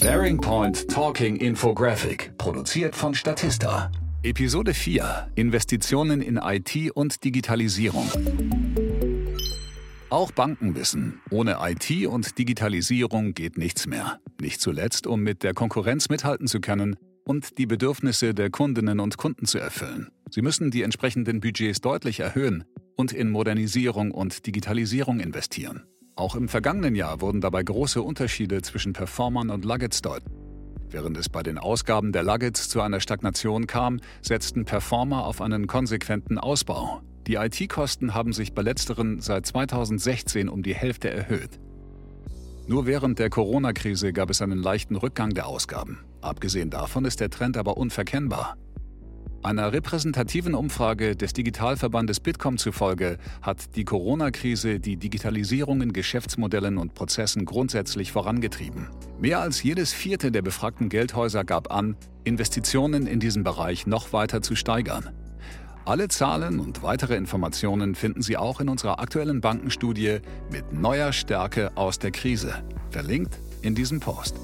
Bearing Point Talking Infographic, produziert von Statista. Episode 4 Investitionen in IT und Digitalisierung. Auch Banken wissen, ohne IT und Digitalisierung geht nichts mehr. Nicht zuletzt, um mit der Konkurrenz mithalten zu können und die Bedürfnisse der Kundinnen und Kunden zu erfüllen. Sie müssen die entsprechenden Budgets deutlich erhöhen und in Modernisierung und Digitalisierung investieren. Auch im vergangenen Jahr wurden dabei große Unterschiede zwischen Performern und Luggets deutlich. Während es bei den Ausgaben der Luggets zu einer Stagnation kam, setzten Performer auf einen konsequenten Ausbau. Die IT-Kosten haben sich bei letzteren seit 2016 um die Hälfte erhöht. Nur während der Corona-Krise gab es einen leichten Rückgang der Ausgaben. Abgesehen davon ist der Trend aber unverkennbar. Einer repräsentativen Umfrage des Digitalverbandes Bitkom zufolge hat die Corona-Krise die Digitalisierung in Geschäftsmodellen und Prozessen grundsätzlich vorangetrieben. Mehr als jedes vierte der befragten Geldhäuser gab an, Investitionen in diesem Bereich noch weiter zu steigern. Alle Zahlen und weitere Informationen finden Sie auch in unserer aktuellen Bankenstudie mit neuer Stärke aus der Krise. Verlinkt in diesem Post.